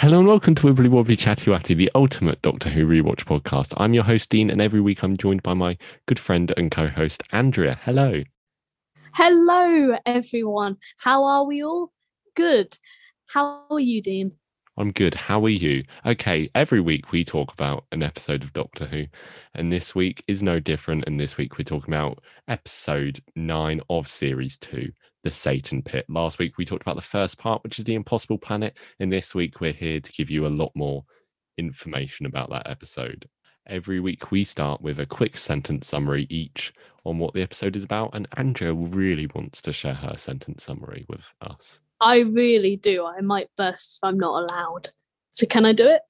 Hello and welcome to Wibbly Wobbly Chatty Watty, the ultimate Doctor Who rewatch podcast. I'm your host, Dean, and every week I'm joined by my good friend and co host, Andrea. Hello. Hello, everyone. How are we all? Good. How are you, Dean? I'm good. How are you? Okay, every week we talk about an episode of Doctor Who, and this week is no different. And this week we're talking about episode nine of series two, The Satan Pit. Last week we talked about the first part, which is The Impossible Planet, and this week we're here to give you a lot more information about that episode. Every week we start with a quick sentence summary each on what the episode is about, and Andrea really wants to share her sentence summary with us. I really do. I might burst if I'm not allowed. So, can I do it?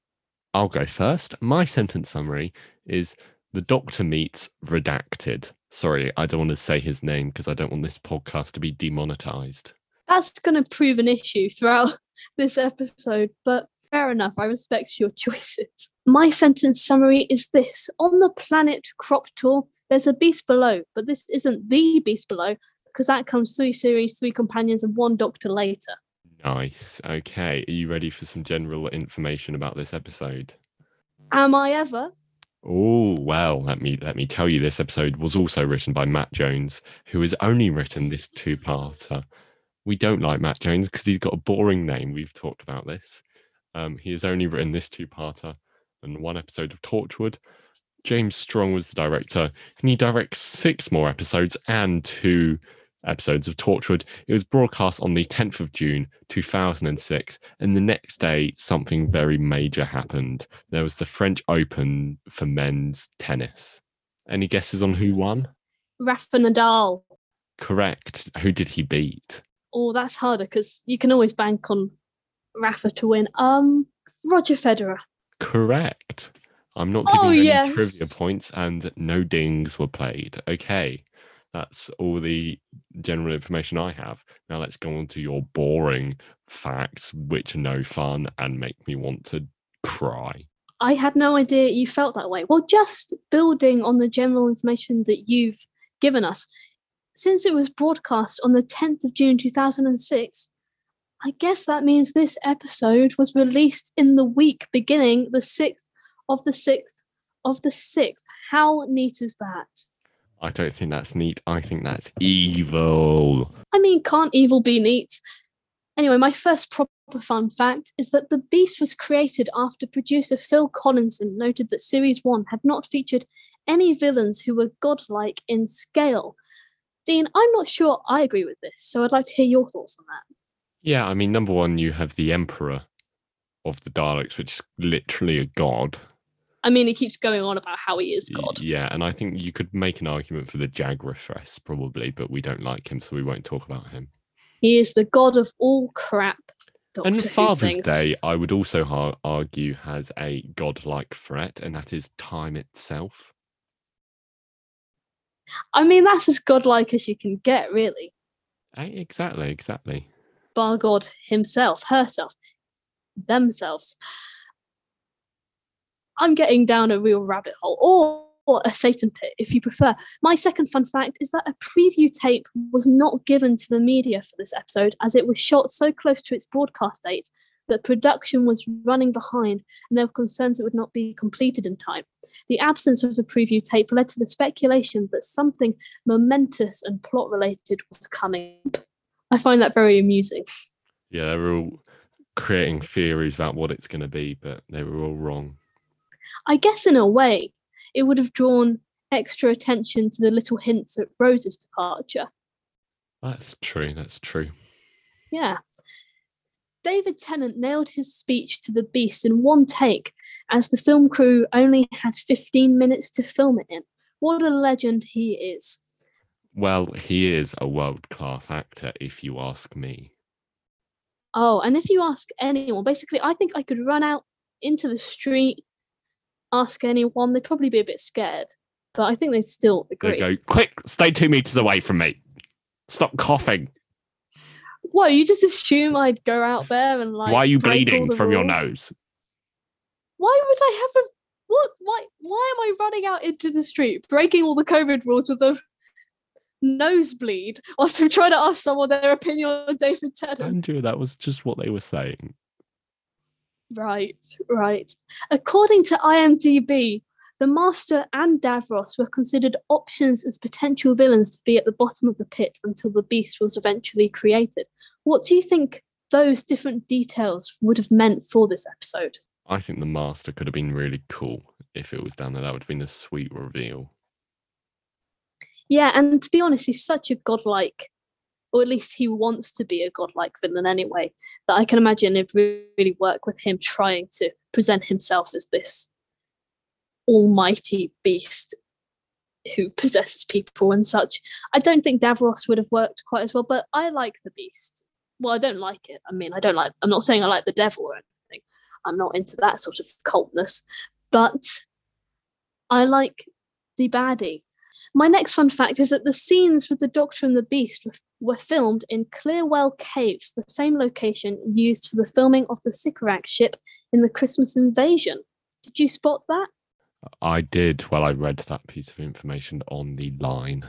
I'll go first. My sentence summary is the doctor meets redacted. Sorry, I don't want to say his name because I don't want this podcast to be demonetized. That's going to prove an issue throughout this episode, but fair enough. I respect your choices. My sentence summary is this On the planet Krop Tor, there's a beast below, but this isn't the beast below because that comes three series, three companions, and one doctor later. Nice. Okay. Are you ready for some general information about this episode? Am I ever? Oh well, let me let me tell you. This episode was also written by Matt Jones, who has only written this two-parter. We don't like Matt Jones because he's got a boring name. We've talked about this. Um, he has only written this two-parter and one episode of Torchwood. James Strong was the director, and he directs six more episodes and two episodes of Torchwood. It was broadcast on the 10th of June 2006, and the next day, something very major happened. There was the French Open for men's tennis. Any guesses on who won? Rafa Nadal. Correct. Who did he beat? Oh, that's harder because you can always bank on Rafa to win. Um, Roger Federer. Correct. I'm not giving Oh, you any yes. trivia points, and no dings were played. Okay, that's all the general information I have. Now let's go on to your boring facts, which are no fun and make me want to cry. I had no idea you felt that way. Well, just building on the general information that you've given us, since it was broadcast on the 10th of June 2006, I guess that means this episode was released in the week beginning the 6th of the 6th of the 6th. How neat is that? I don't think that's neat. I think that's evil. I mean, can't evil be neat? Anyway, my first proper fun fact is that The Beast was created after producer Phil Collinson noted that Series 1 had not featured any villains who were godlike in scale. Dean, I'm not sure I agree with this, so I'd like to hear your thoughts on that. Yeah, I mean, number one, you have the Emperor of the Daleks, which is literally a god. I mean, he keeps going on about how he is God. Yeah, and I think you could make an argument for the Jagrafess probably, but we don't like him, so we won't talk about him. He is the god of all crap. Doctor and Father's. Day, I would also ha- argue, has a godlike threat, and that is time itself. I mean, that's as godlike as you can get, really. Eh, exactly, exactly. Bar God himself, herself, themselves. I'm getting down a real rabbit hole, or, or a Satan pit, if you prefer. My second fun fact is that a preview tape was not given to the media for this episode, as it was shot so close to its broadcast date that production was running behind and there were concerns it would not be completed in time. The absence of a preview tape led to the speculation that something momentous and plot related was coming. I find that very amusing. Yeah, they were all creating theories about what it's going to be, but they were all wrong. I guess in a way, it would have drawn extra attention to the little hints at Rose's departure. That's true. That's true. Yeah. David Tennant nailed his speech to the beast in one take, as the film crew only had 15 minutes to film it in. What a legend he is. Well, he is a world class actor, if you ask me. Oh, and if you ask anyone, basically, I think I could run out into the street, ask anyone, they'd probably be a bit scared, but I think they'd still They agree. go, quick, stay two meters away from me. Stop coughing. What, you just assume I'd go out there and like. Why are you bleeding from your nose? Why would I have a what? Why? Why am I running out into the street, breaking all the COVID rules with a nosebleed, whilst I'm trying to ask someone their opinion on David Tennant? Andrea, that was just what they were saying. Right, right. According to IMDb, the Master and Davros were considered options as potential villains to be at the bottom of the pit until the beast was eventually created. What do you think those different details would have meant for this episode? I think the master could have been really cool if it was down there. That would have been a sweet reveal. Yeah, and to be honest, he's such a godlike, or at least he wants to be a godlike villain anyway, that I can imagine it really work with him trying to present himself as this almighty beast who possesses people and such. I don't think Davros would have worked quite as well, but I like the beast. Well, I don't like it. I mean, I don't like, I'm not saying I like the devil or anything. I'm not into that sort of cultness, but I like the baddie. My next fun fact is that the scenes with the Doctor and the Beast were, filmed in Clearwell Caves, the same location used for the filming of the Sycorax ship in the Christmas invasion. Did you spot that? I did. Well, I read that piece of information on the line.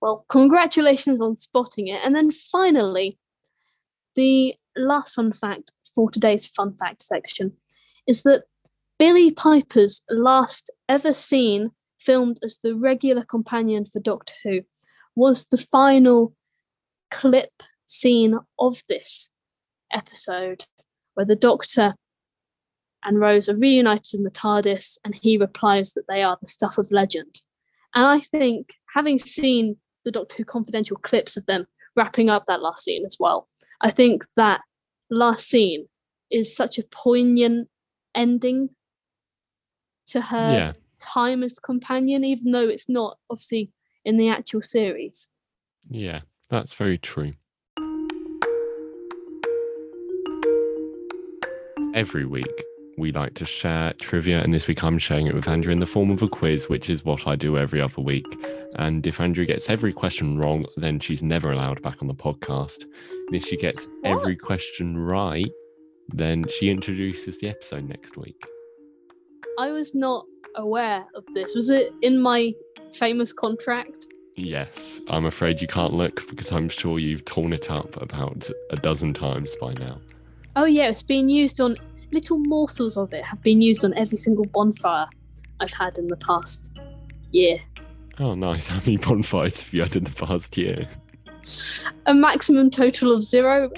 Well, congratulations on spotting it. And then finally, the last fun fact for today's fun fact section is that Billie Piper's last ever scene filmed as the regular companion for Doctor Who was the final clip scene of this episode where the Doctor and Rose are reunited in the TARDIS, and he replies that they are the stuff of legend. And I think, having seen the Doctor Who confidential clips of them wrapping up that last scene as well, I think that last scene is such a poignant ending to her Yeah. Time as companion, even though it's not obviously in the actual series. Yeah, that's very true. Every week, we like to share trivia, and this week I'm sharing it with Andrea in the form of a quiz, which is what I do every other week. And if Andrea gets every question wrong, then she's never allowed back on the podcast. And if she gets every question right, then she introduces the episode next week. I was not aware of this. Was it in my famous contract? Yes, I'm afraid you can't look because I'm sure you've torn it up about a dozen times by now. Oh yeah, it's been used on little morsels of it have been used on every single bonfire I've had in the past year. Oh, nice. How many bonfires have you had in the past year? A maximum total of zero.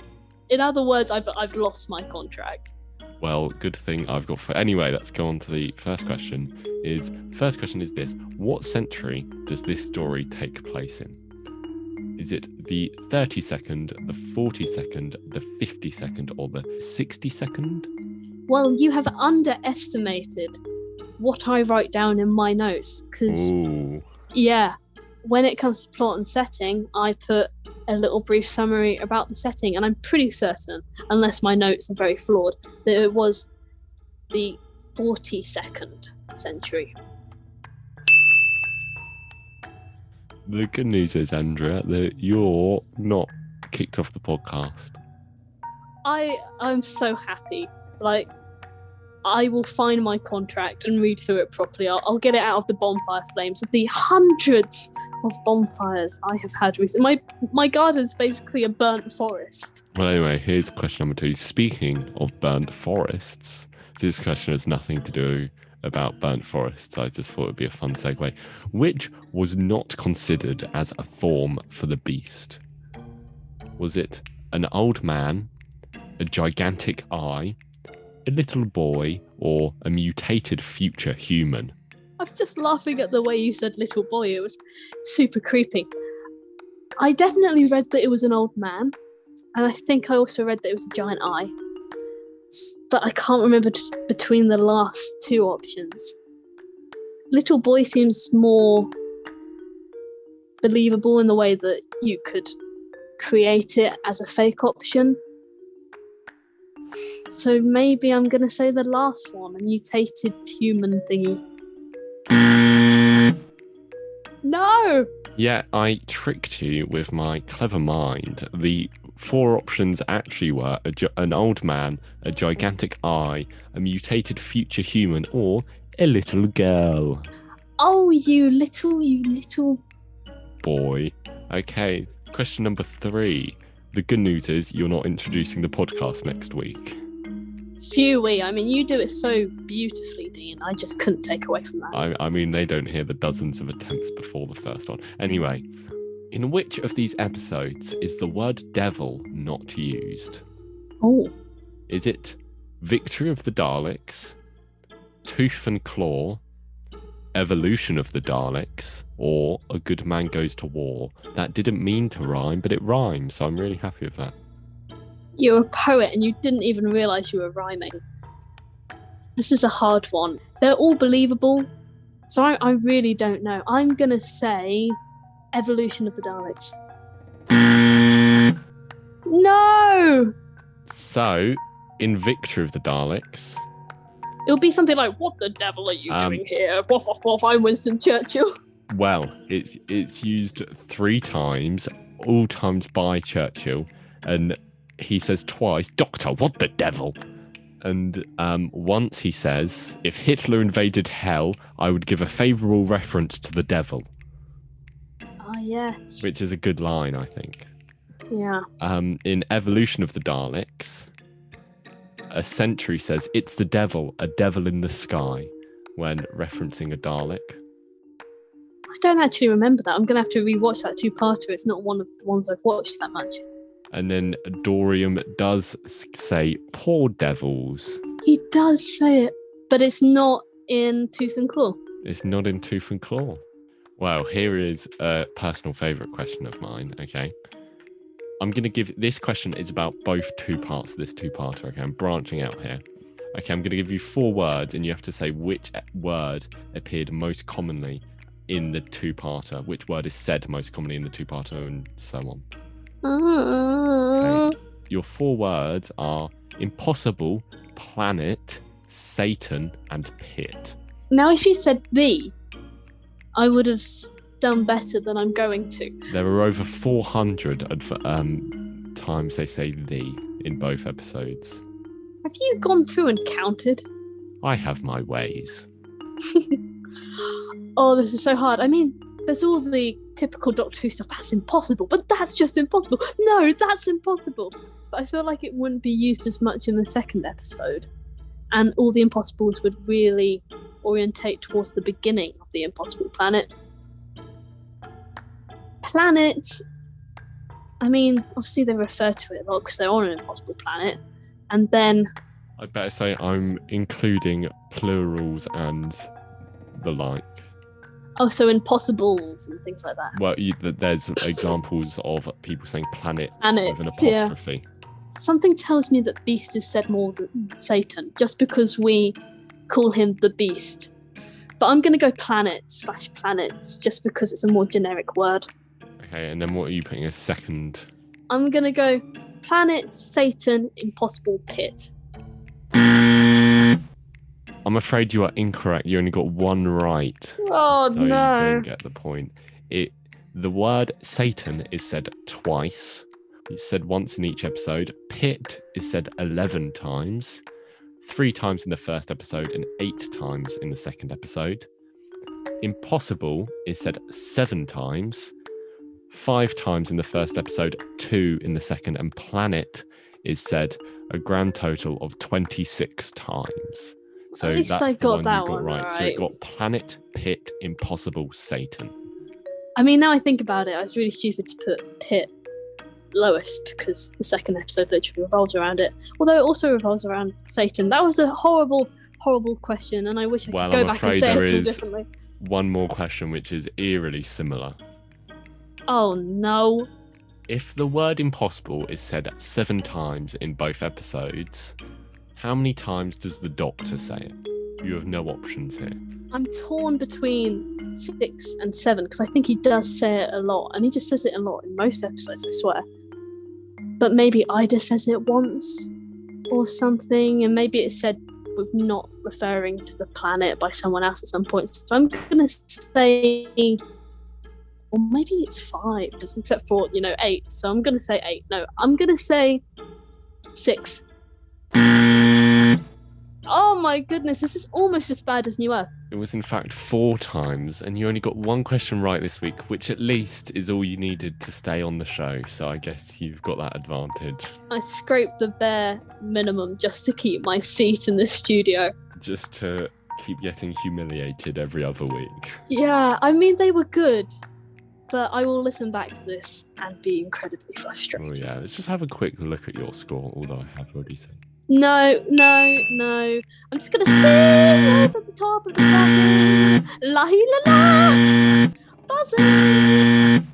In other words, I've I've lost my contract. Well, good thing I've got for anyway. Let's go on to the first question. Is first question is this: What century does this story take place in? Is it the 32nd, the 42nd, the 52nd, or the 62nd? Well, you have underestimated what I write down in my notes because yeah, when it comes to plot and setting, I put a little brief summary about the setting, and I'm pretty certain, unless my notes are very flawed, that it was the 42nd century. the good news is, Andrea, that you're not kicked off the podcast. I I'm so happy. Like I will find my contract and read through it properly. I'll, I'll get it out of the bonfire flames of the hundreds of bonfires I have had recently. My my garden's basically a burnt forest. Well, anyway, here's question number two. Speaking of burnt forests, this question has nothing to do about burnt forests. I just thought it would be a fun segue. Which was not considered as a form for the beast? Was it an old man, a gigantic eye, a little boy, or a mutated future human? I was just laughing at the way you said little boy. It was super creepy. I definitely read that it was an old man, and I think I also read that it was a giant eye. But I can't remember t- between the last two options. Little boy seems more believable in the way that you could create it as a fake option. So maybe I'm gonna say the last one, a mutated human thingy. No! Yeah, I tricked you with my clever mind. The four options actually were a gi- an old man, a gigantic eye, a mutated future human, or a little girl. Oh, you little, you little. Boy. Okay, question number three. The good news is you're not introducing the podcast next week. Phewie. I mean, you do it so beautifully, Dean. I just couldn't take away from that. I, I mean, they don't hear the dozens of attempts before the first one. Anyway, in which of these episodes is the word devil not used? Oh, Is it Victory of the Daleks, Tooth and Claw, Evolution of the Daleks, or A Good Man Goes to War? That didn't mean to rhyme, but it rhymes, so I'm really happy with that. you're a poet and you didn't even realize you were rhyming. This is a hard one. They're all believable, so I, I really don't know. I'm gonna say evolution of the Daleks. Mm. No, So, in Victory of the Daleks, it'll be something like, "What the devil are you Um, doing here?" Waff, waff, waff, I'm Winston Churchill. Well, it's it's used three times, all times by Churchill, and he says twice, "Doctor, what the devil?" And um, once he says, "If Hitler invaded hell, I would give a favourable reference to the devil," Ah, yes. which is a good line, I think. Yeah. Um, in Evolution of the Daleks, a sentry says, "It's the devil, a devil in the sky," when referencing a Dalek. I don't actually remember that. I'm gonna have to rewatch that two-parter. It's not one of the ones I've watched that much. And then Dorium does say, poor devils. He does say it, but it's not in Tooth and Claw. It's not in Tooth and Claw. Well, here is a personal favourite question of mine. Okay. I'm going to give this question is about both two parts of this two parter. Okay. I'm branching out here. Okay. I'm going to give you four words and you have to say which word appeared most commonly in the two parter, which word is said most commonly in the two parter, and so on. Uh, Your four words are impossible, planet, Satan, and pit. Now, if you said the, I would have done better than I'm going to. There are over 400 adv- um, times they say the in both episodes. Have you gone through and counted? I have my ways. oh, this is so hard. I mean, there's all the typical Doctor Who stuff. That's impossible, but that's just impossible. No, that's impossible. But I feel like it wouldn't be used as much in the second episode, and all the impossibles would really orientate towards the beginning of the impossible planet. Planet. I mean, obviously they refer to it a lot because they're on an impossible planet, and then I'd better say I'm including plurals and the like. Oh, also impossibles and things like that. Well, you, there's examples of people saying planets, with an Planets, yeah. apostrophe. Something tells me that beast is said more than Satan, just because we call him the beast. But I'm gonna go planet slash planets, just because it's a more generic word. Okay, and then what are you putting as second? I'm gonna go planet, Satan, impossible pit. I'm afraid you are incorrect. You only got one right. Oh so you don't get the point. It the word Satan is said twice. It's said once in each episode. Pit is said eleven times, three times in the first episode and eight times in the second episode. Impossible is said seven times, five times in the first episode, two in the second, and planet is said a grand total of 26 times. So At least that's I got one that got one right. So right. it got planet, pit, impossible, Satan. I mean, now I think about it, I was really stupid to put pit lowest because the second episode literally revolves around it. Although it also revolves around Satan. That was a horrible, horrible question, and I wish I could go I'm back and say it all differently. One more question, which is eerily similar. Oh no. If the word impossible is said seven times in both episodes, how many times does the doctor say it? You have no options here. I'm torn between six and seven because I think he does say it a lot, and he just says it a lot in most episodes, I swear. But maybe Ida says it once or something, and maybe it's said with not referring to the planet by someone else at some point. So I'm gonna say, or maybe it's five, except for you know eight. So I'm gonna say eight. No, I'm gonna say six. Oh my goodness, this is almost as bad as New Earth. It was in fact four times, and you only got one question right this week, which at least is all you needed to stay on the show. So I guess you've got that advantage. I scraped the bare minimum just to keep my seat in the studio. Just to keep getting humiliated every other week. Yeah, I mean, they were good, but I will listen back to this and be incredibly frustrated. Oh yeah, let's just have a quick look at your score, although I have already said. No, no, no. I'm just gonna sing over the top of the buzzing. La la la. Buzzing.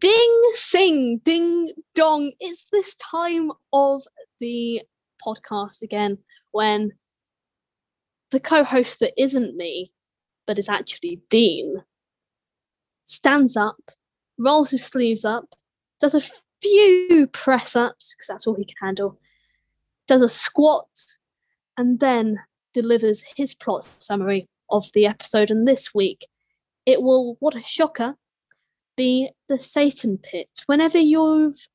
Ding sing, ding dong. It's this time of the podcast again when the co host that isn't me, but is actually Dean, stands up, rolls his sleeves up, does a few press ups because that's all he can handle, does a squat, and then delivers his plot summary of the episode. And this week, it will, what a shocker, be the Satan pit. Whenever you've,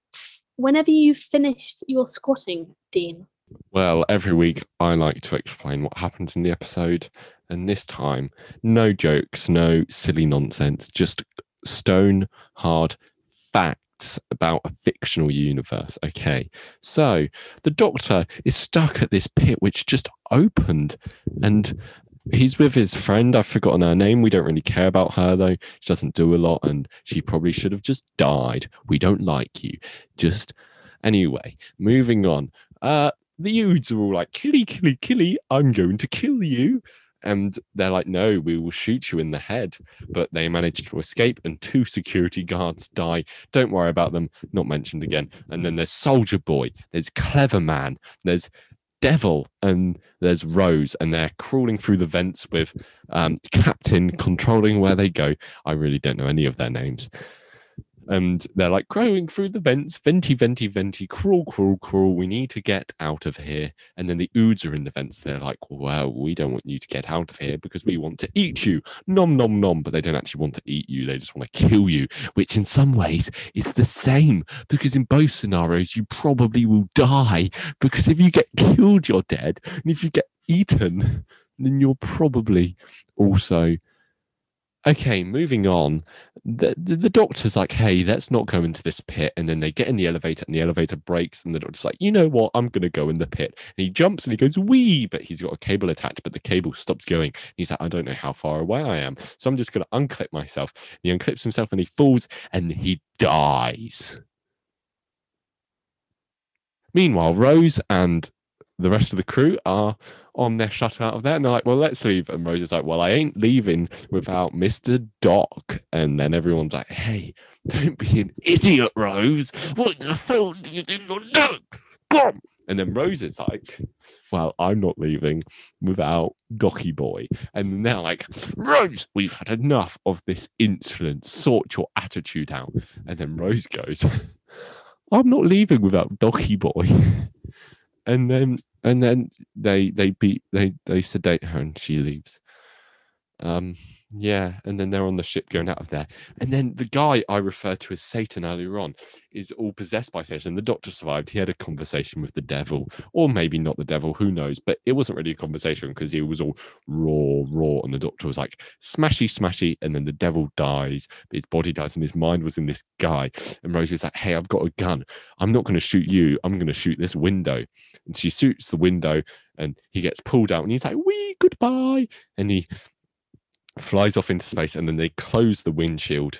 whenever you've finished your squatting, Dean. Well, every week I like to explain what happens in the episode, and this time, no jokes, no silly nonsense, just stone hard facts about a fictional universe. Okay, so the Doctor is stuck at this pit which just opened, and he's with his friend. I've forgotten her name. We don't really care about her though. She doesn't do a lot, and she probably should have just died. We don't like you. Just anyway, moving on. Uh, the Oods are all like, killy, killy, killy, I'm going to kill you. And they're like, no, we will shoot you in the head. But they manage to escape, and two security guards die. Don't worry about them, not mentioned again. And then there's Soldier Boy, there's Clever Man, there's Devil, and there's Rose, and they're crawling through the vents with um, Captain controlling where they go. I really don't know any of their names and they're like crawling through the vents, venti, venti, venti, crawl, crawl, crawl. We need to get out of here. And then the oods are in the vents. They're like, well, we don't want you to get out of here because we want to eat you. Nom, nom, nom. But they don't actually want to eat you. They just want to kill you, which in some ways is the same because in both scenarios, you probably will die because if you get killed, you're dead. And if you get eaten, then you're probably also okay moving on. The, the the doctor's like hey let's not go into this pit and then they get in the elevator and the elevator breaks and the doctor's like you know what? I'm gonna go in the pit. And he jumps and he goes wee! But he's got a cable attached but the cable stops going. He's like i don't know how far away i am so i'm just gonna unclip myself. And he unclips himself and he falls and he dies. Meanwhile rose and the rest of the crew are on their shuttle out of there. And they're like, well, let's leave. And Rose is like, well, I ain't leaving without Mr. Doc. And then everyone's like, hey, don't be an idiot, Rose. What the hell do you you're doing? Come. And then Rose is like, well, I'm not leaving without Docky Boy. And they're like, Rose, we've had enough of this insolence. Sort your attitude out. And then Rose goes, I'm not leaving without Docky Boy. And then and then they they beat they they sedate her and she leaves. Um yeah and then they're on the ship going out of there. And then the guy i referred to as satan earlier on is all possessed by satan. The doctor survived. He had a conversation with the devil or maybe not the devil who knows? But it wasn't really a conversation because he was all raw raw and the doctor was like smashy smashy and then the devil dies. But his body dies and his mind was in this guy. And rose is like hey i've got a gun. I'm not going to shoot you. I'm going to shoot this window. And she shoots the window and he gets pulled out and he's like wee goodbye. And he flies off into space and then they close the windshield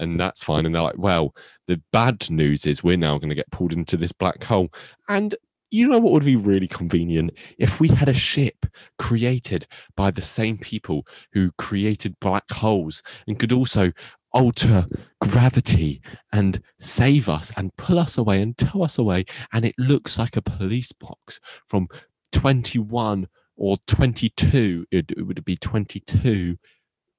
and that's fine. And they're like well the bad news is we're now going to get pulled into this black hole. And you know what would be really convenient? If we had a ship created by the same people who created black holes and could also alter gravity and save us and pull us away and tow us away. And it looks like a police box from 21 or 22 it, it would be 22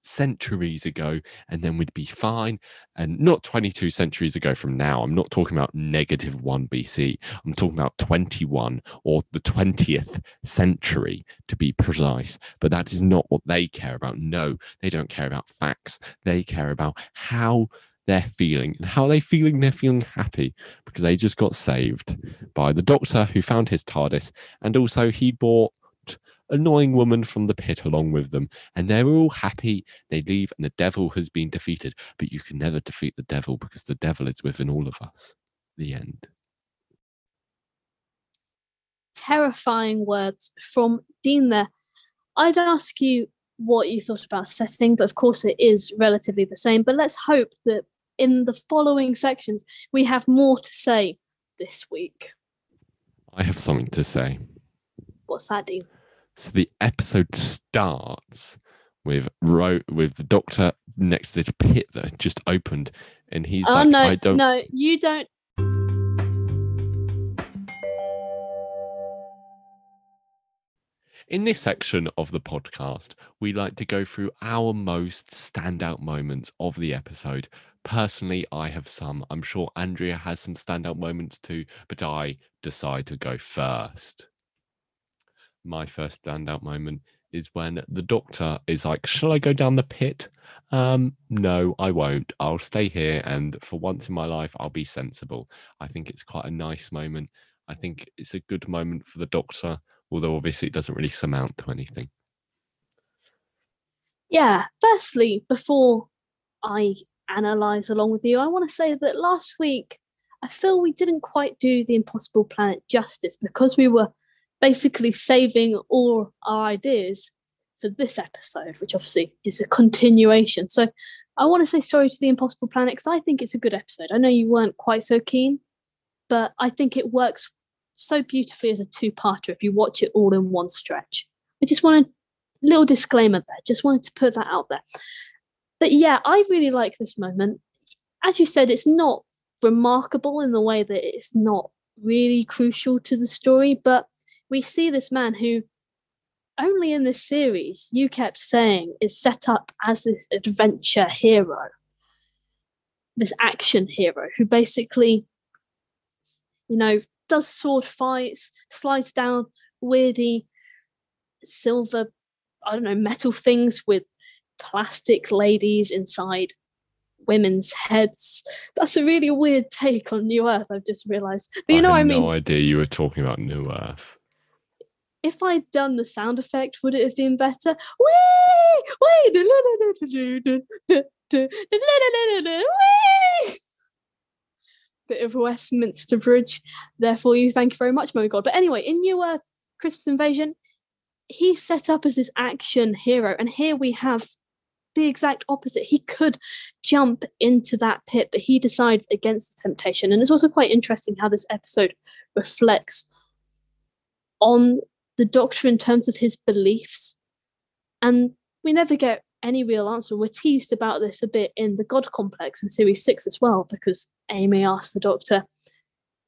centuries ago and then we'd be fine and not 22 centuries ago from now i'm not talking about negative 1 bc i'm talking about 21 or the 20th century to be precise but that is not what they care about no they don't care about facts they care about how they're feeling. And how are they feeling? They're feeling happy because they just got saved by the doctor who found his TARDIS. And also, he brought annoying woman from the pit along with them. And they're all happy. They leave, and the devil has been defeated. But you can never defeat the devil because the devil is within all of us. The end. Terrifying words from Dina. I'd ask you what you thought about setting, but of course it is relatively the same. But let's hope that in the following sections we have more to say this week. I have something to say. What's that, Dean? So the episode starts with Ro- with the doctor next to this pit that just opened, and he's oh like, no, "I don't." no, you don't. In this section of the podcast, we like to go through our most standout moments of the episode. Personally, I have some. I'm sure Andrea has some standout moments too, but I decide to go first. My first standout moment is when the doctor is like, Shall I go down the pit? Um, no, I won't. I'll stay here. And for once in my life, I'll be sensible. I think it's quite a nice moment. I think it's a good moment for the doctor although obviously it doesn't really surmount to anything. Yeah, firstly, before I analyze along with you, I want to say that last week I feel we didn't quite do the Impossible Planet justice because we were basically saving all our ideas for this episode, which obviously is a continuation. So I want to say sorry to the Impossible Planet because I think it's a good episode. I know you weren't quite so keen, but I think it works so beautifully as a two-parter if you watch it all in one stretch. I just wanted a little disclaimer there. Just wanted to put that out there. But yeah, I really like this moment. As you said, it's not remarkable in the way that it's not really crucial to the story, but we see this man who only in this series you kept saying is set up as this adventure hero, this action hero who basically, you know, does sword fights, slides down weirdy silver, I don't know, metal things with plastic ladies inside women's heads. That's a really weird take on New Earth, I've just realised. But you I know I mean? no idea you were talking about New Earth. If I'd done the sound effect, would it have been better? Bit of Westminster Bridge. Therefore, you thank you very much, my God. But anyway, in New Earth Christmas Invasion, he's set up as this action hero, and here we have the exact opposite. He could jump into that pit, but he decides against the temptation. And it's also quite interesting how this episode reflects on the Doctor in terms of his beliefs. And we never get any real answer. We're teased about this a bit in the God Complex in Series 6 as well, because Amy asks the Doctor,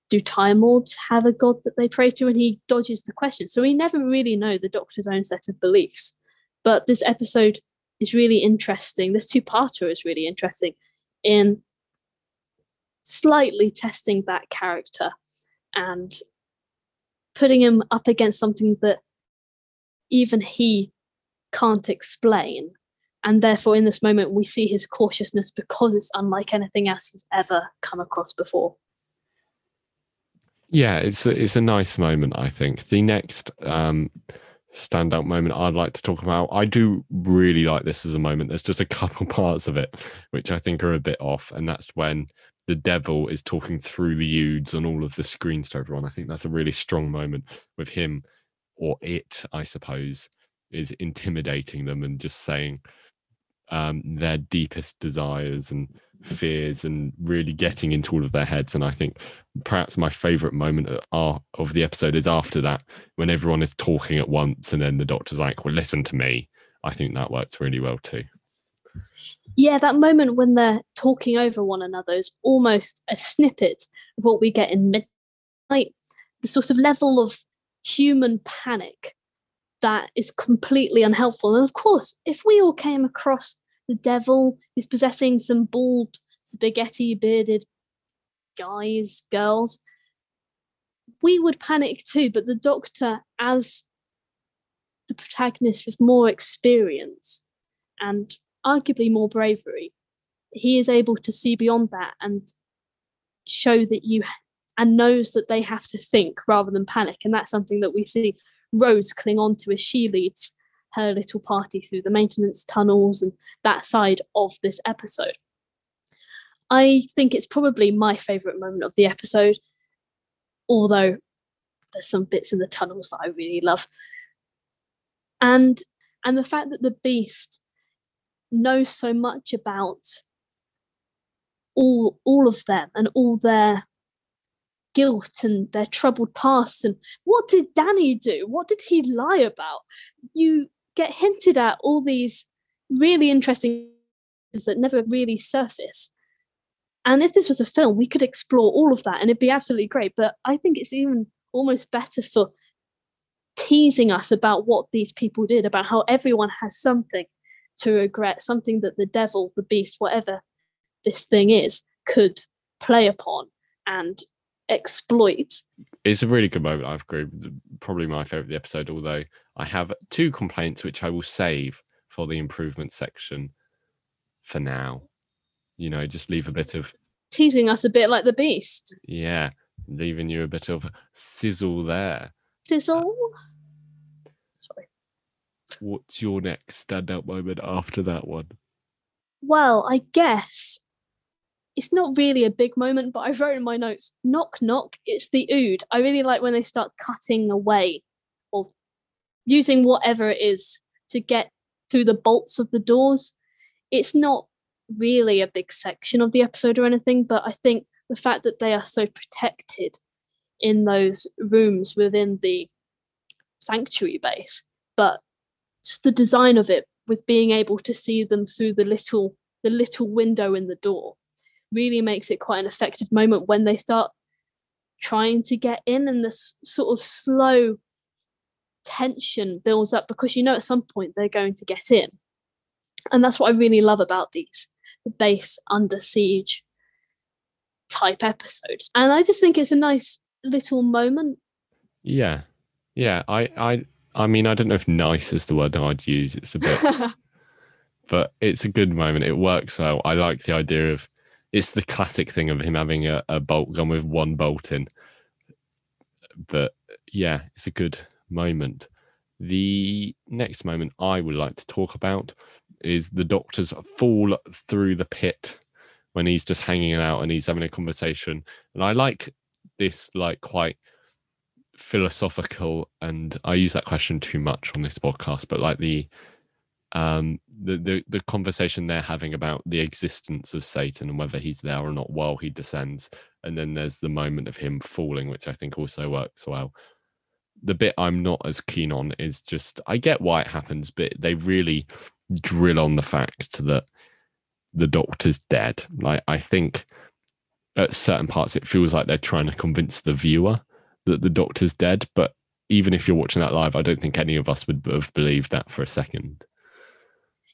Do Time Lords have a God that they pray to? And he dodges the question. So we never really know the Doctor's own set of beliefs. But this episode is really interesting. This two parter is really interesting in slightly testing that character and putting him up against something that even he can't explain and therefore in this moment we see his cautiousness because it's unlike anything else he's ever come across before Yeah, it's a, it's a nice moment. I think the next um, standout moment I'd like to talk about. I do really like this as a moment. There's just a couple parts of it which I think are a bit off, and that's when the devil is talking through the Oods on all of the screens to everyone. I think that's a really strong moment with him or it, I suppose, is intimidating them and just saying um, their deepest desires and fears and really getting into all of their heads. And I think perhaps my favorite moment of of the episode is after that, when everyone is talking at once and then the doctor's like, well, listen to me. I think that works really well too. Yeah that moment when they're talking over one another is almost a snippet of what we get in midnight the sort of level of human panic that is completely unhelpful. And of course if we all came across the devil who's possessing some bald spaghetti bearded guys girls we would panic too. But the doctor as the protagonist with more experience and arguably more bravery he is able to see beyond that and show that you and knows that they have to think rather than panic. And that's something that we see Rose cling on to as she leads her little party through the maintenance tunnels and that side of this episode. I think it's probably my favourite moment of the episode, although there's some bits in the tunnels that I really love. And and the fact that the beast knows so much about all all of them and all their guilt and their troubled past and what did Danny do? What did he lie about? You get hinted at all these really interesting things that never really surface. And if this was a film, we could explore all of that and it'd be absolutely great. But I think it's even almost better for teasing us about what these people did, about how everyone has something to regret, something that the devil, the beast, whatever this thing is, could play upon and exploit. It's a really good moment. I've agreed. Probably my favorite of the episode, although I have two complaints which I will save for the improvement section for now. You know, just leave a bit of teasing us a bit like the beast. Yeah, leaving you a bit of sizzle there. Sizzle. Uh, Sorry. What's your next standout moment after that one? Well, I guess it's not really a big moment, but I wrote in my notes, knock knock, it's the ood. I really like when they start cutting away or using whatever it is to get through the bolts of the doors. It's not really a big section of the episode or anything, but I think the fact that they are so protected in those rooms within the sanctuary base, but just the design of it with being able to see them through the little the little window in the door really makes it quite an effective moment when they start trying to get in and this sort of slow tension builds up because you know at some point they're going to get in. And that's what i really love about these the base under siege type episodes. And i just think it's a nice little moment. Yeah. Yeah i i i mean i don't know if nice is the word i'd use it's a bit but it's a good moment it works well i like the idea of it's the classic thing of him having a, a bolt gun with one bolt in. But yeah, it's a good moment. The next moment I would like to talk about is the doctor's fall through the pit when he's just hanging out and he's having a conversation. And I like this like quite philosophical and I use that question too much on this podcast, but like the um, the, the the conversation they're having about the existence of Satan and whether he's there or not while he descends, and then there's the moment of him falling, which I think also works well. The bit I'm not as keen on is just I get why it happens, but they really drill on the fact that the doctor's dead. Like I think at certain parts it feels like they're trying to convince the viewer that the doctor's dead, but even if you're watching that live, I don't think any of us would have believed that for a second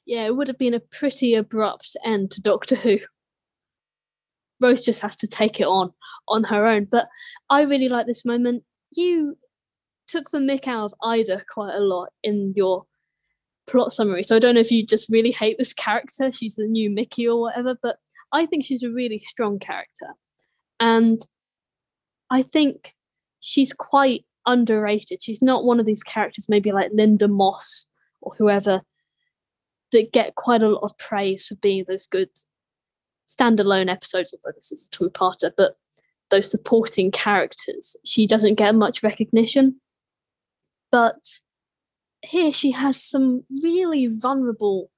yeah, it would have been a pretty abrupt end to Doctor Who. Rose just has to take it on on her own. But I really like this moment. You took the mick out of Ida quite a lot in your plot summary. So I don't know if you just really hate this character. She's the new Mickey or whatever, but I think she's a really strong character. And I think she's quite underrated. She's not one of these characters, maybe like Lynda Moss or whoever, that get quite a lot of praise for being those good standalone episodes, although this is a two-parter, but those supporting characters, she doesn't get much recognition. But here she has some really vulnerable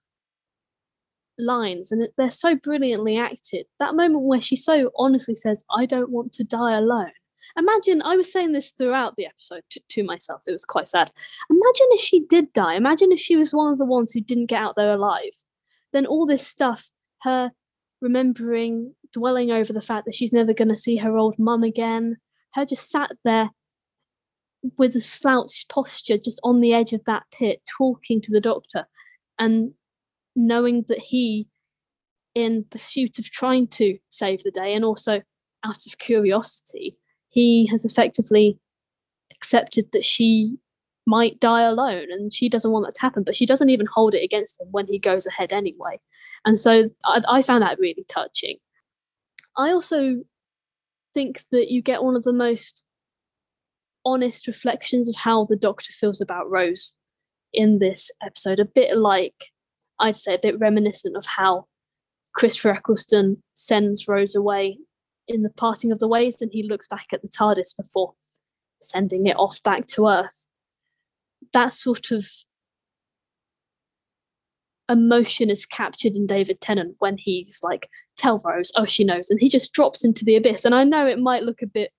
lines and they're so brilliantly acted. That moment where she so honestly says, I don't want to die alone. Imagine, I was saying this throughout the episode to, to, myself, it was quite sad. Imagine if she did die. Imagine if she was one of the ones who didn't get out there alive. Then all this stuff, her remembering, dwelling over the fact that she's never going to see her old mum again, her just sat there with a slouched posture just on the edge of that pit, talking to the doctor and knowing that he, in pursuit of trying to save the day and also out of curiosity, he has effectively accepted that she might die alone and she doesn't want that to happen but she doesn't even hold it against him when he goes ahead anyway. And so I, I found that really touching. I also think that you get one of the most honest reflections of how the doctor feels about rose in this episode a bit like i'd say a bit reminiscent of how christopher eccleston sends rose away in the parting of the ways and he looks back at the tardis before sending it off back to earth that sort of emotion is captured in David Tennant when he's like, tell Rose, oh, she knows. And he just drops into the abyss. And I know it might look a bit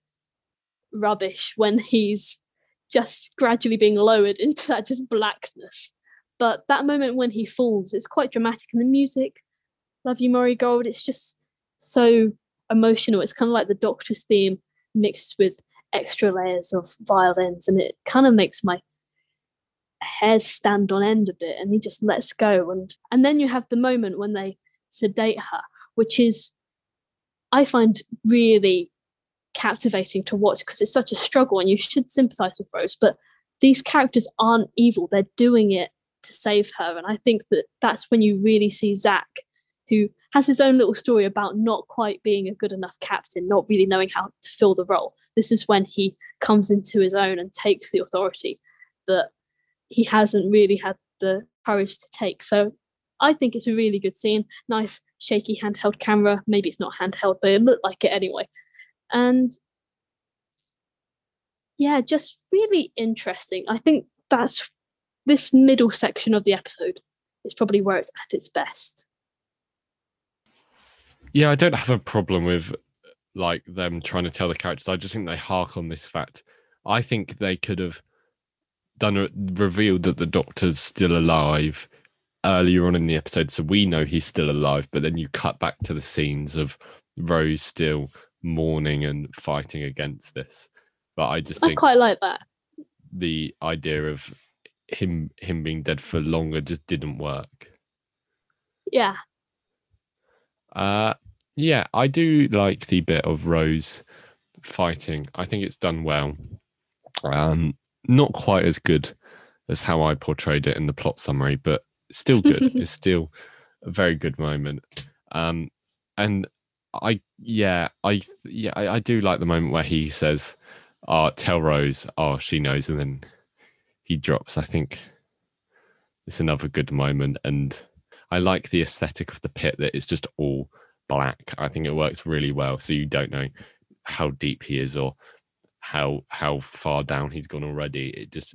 rubbish when he's just gradually being lowered into that just blackness. But that moment when he falls, it's quite dramatic. And the music, Love You, Murray Gold, it's just so emotional. It's kind of like the Doctor's theme mixed with extra layers of violins. And it kind of makes my hairs stand on end a bit and he just lets go and and then you have the moment when they sedate her which is i find really captivating to watch because it's such a struggle and you should sympathize with rose but these characters aren't evil they're doing it to save her and i think that that's when you really see zach who has his own little story about not quite being a good enough captain not really knowing how to fill the role this is when he comes into his own and takes the authority that he hasn't really had the courage to take. So I think it's a really good scene. Nice shaky handheld camera. Maybe it's not handheld, but it looked like it anyway. And yeah, just really interesting. I think that's this middle section of the episode is probably where it's at its best. Yeah, I don't have a problem with like them trying to tell the characters. I just think they hark on this fact. I think they could have done a, revealed that the doctor's still alive earlier on in the episode, so we know he's still alive. But then you cut back to the scenes of Rose still mourning and fighting against this. But I just think I quite like that. The idea of him him being dead for longer just didn't work. Yeah. Uh yeah, I do like the bit of Rose fighting. I think it's done well. Um not quite as good as how I portrayed it in the plot summary, but still good. it's still a very good moment. Um, and I, yeah, I, yeah, I, I, do like the moment where he says, "Oh, tell Rose, oh, she knows," and then he drops. I think it's another good moment, and I like the aesthetic of the pit that it's just all black. I think it works really well, so you don't know how deep he is or how how far down he's gone already. It just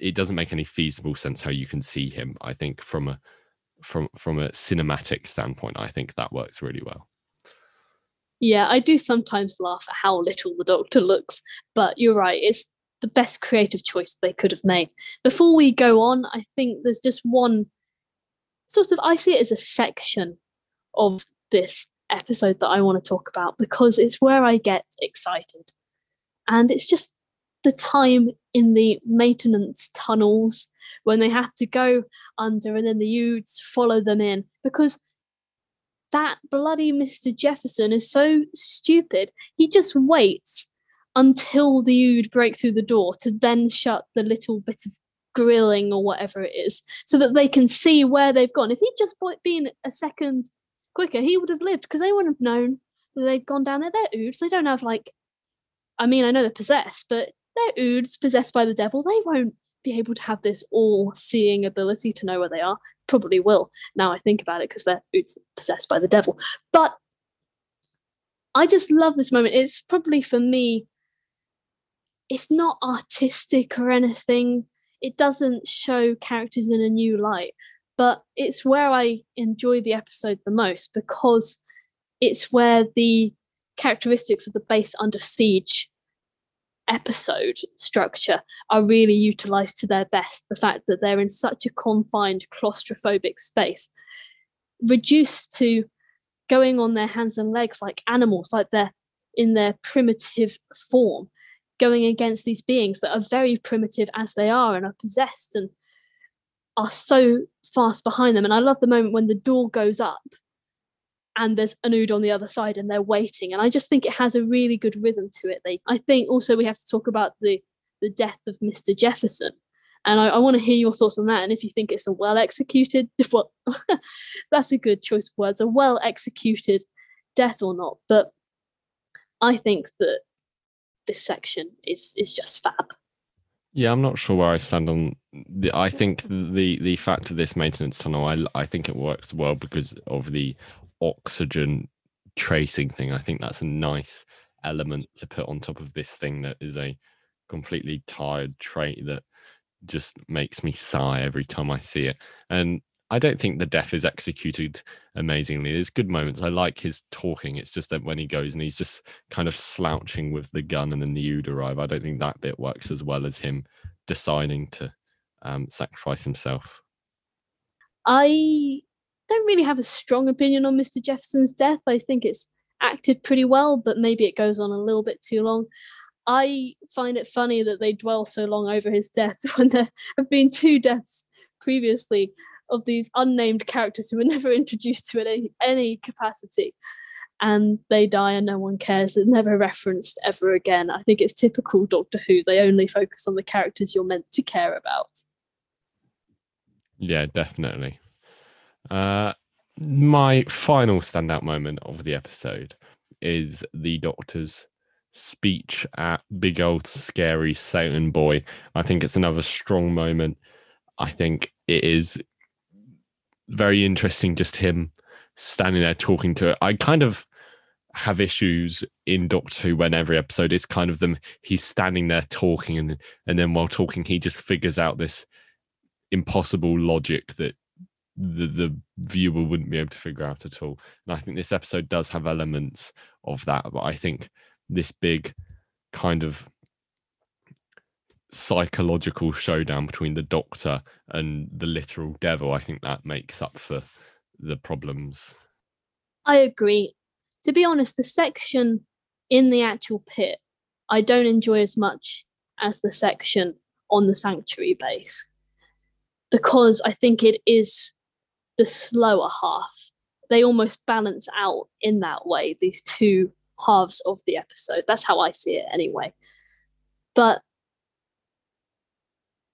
it doesn't make any feasible sense how you can see him. I think from a from from a cinematic standpoint, I think that works really well. Yeah, I do sometimes laugh at how little the Doctor looks, but you're right. It's the best creative choice they could have made. Before we go on, I think there's just one sort of I see it as a section of this episode that I want to talk about because it's where I get excited and it's just the time in the maintenance tunnels when they have to go under and then the Oods follow them in because that bloody Mr. Jefferson is so stupid. He just waits until the Ood break through the door to then shut the little bit of grilling or whatever it is so that they can see where they've gone. If he'd just been a second quicker, he would have lived because they wouldn't have known that they'd gone down there. They're Oods. They don't have like I mean, I know they're possessed, but they're oods possessed by the devil. They won't be able to have this all seeing ability to know where they are. Probably will, now I think about it, because they're oods possessed by the devil. But I just love this moment. It's probably for me, it's not artistic or anything. It doesn't show characters in a new light, but it's where I enjoy the episode the most because it's where the characteristics of the base under siege episode structure are really utilized to their best. The fact that they're in such a confined, claustrophobic space, reduced to going on their hands and legs like animals, like they're in their primitive form, going against these beings that are very primitive as they are and are possessed and are so fast behind them. And I love the moment when the door goes up and there's an ood on the other side and they're waiting and i just think it has a really good rhythm to it they i think also we have to talk about the the death of mr jefferson And I, I want to hear your thoughts on that. And if you think it's a well executed, well, that's a good choice of words, a well executed death or not. But I think that this section is is just fab. Yeah, I'm not sure where I stand on. The, I think the the fact of this maintenance tunnel, I I think it works well because of the oxygen tracing thing. I think that's a nice element to put on top of this thing that is a completely tired trait that just makes me sigh every time I see it. And I don't think the death is executed amazingly. There's good moments. I like his talking. It's just that when he goes and he's just kind of slouching with the gun and then the Ood arrive, I don't think that bit works as well as him deciding to um, sacrifice himself. I don't really have a strong opinion on Mr. Jefferson's death. I think it's acted pretty well, but maybe it goes on a little bit too long. I find it funny that they dwell so long over his death when there have been two deaths previously of these unnamed characters who were never introduced to any any capacity. And they die and no one cares. They're never referenced ever again. I think it's typical doctor who. They only focus on the characters you're meant to care about. Yeah definitely. Uh my final standout moment of the episode is the doctor's speech at big old scary Satan boy. I think it's another strong moment. I think it is very interesting just him standing there talking to it. I kind of have issues in Doctor Who when every episode is kind of them he's standing there talking and and then while talking he just figures out this impossible logic that the the viewer wouldn't be able to figure out at all. And I think this episode does have elements of that, but I think this big kind of psychological showdown between the doctor and the literal devil, I think that makes up for the problems. I agree. To be honest, the section in the actual pit, I don't enjoy as much as the section on the sanctuary base because I think it is the slower half. They almost balance out in that way, these two halves of the episode. That's how I see it anyway. But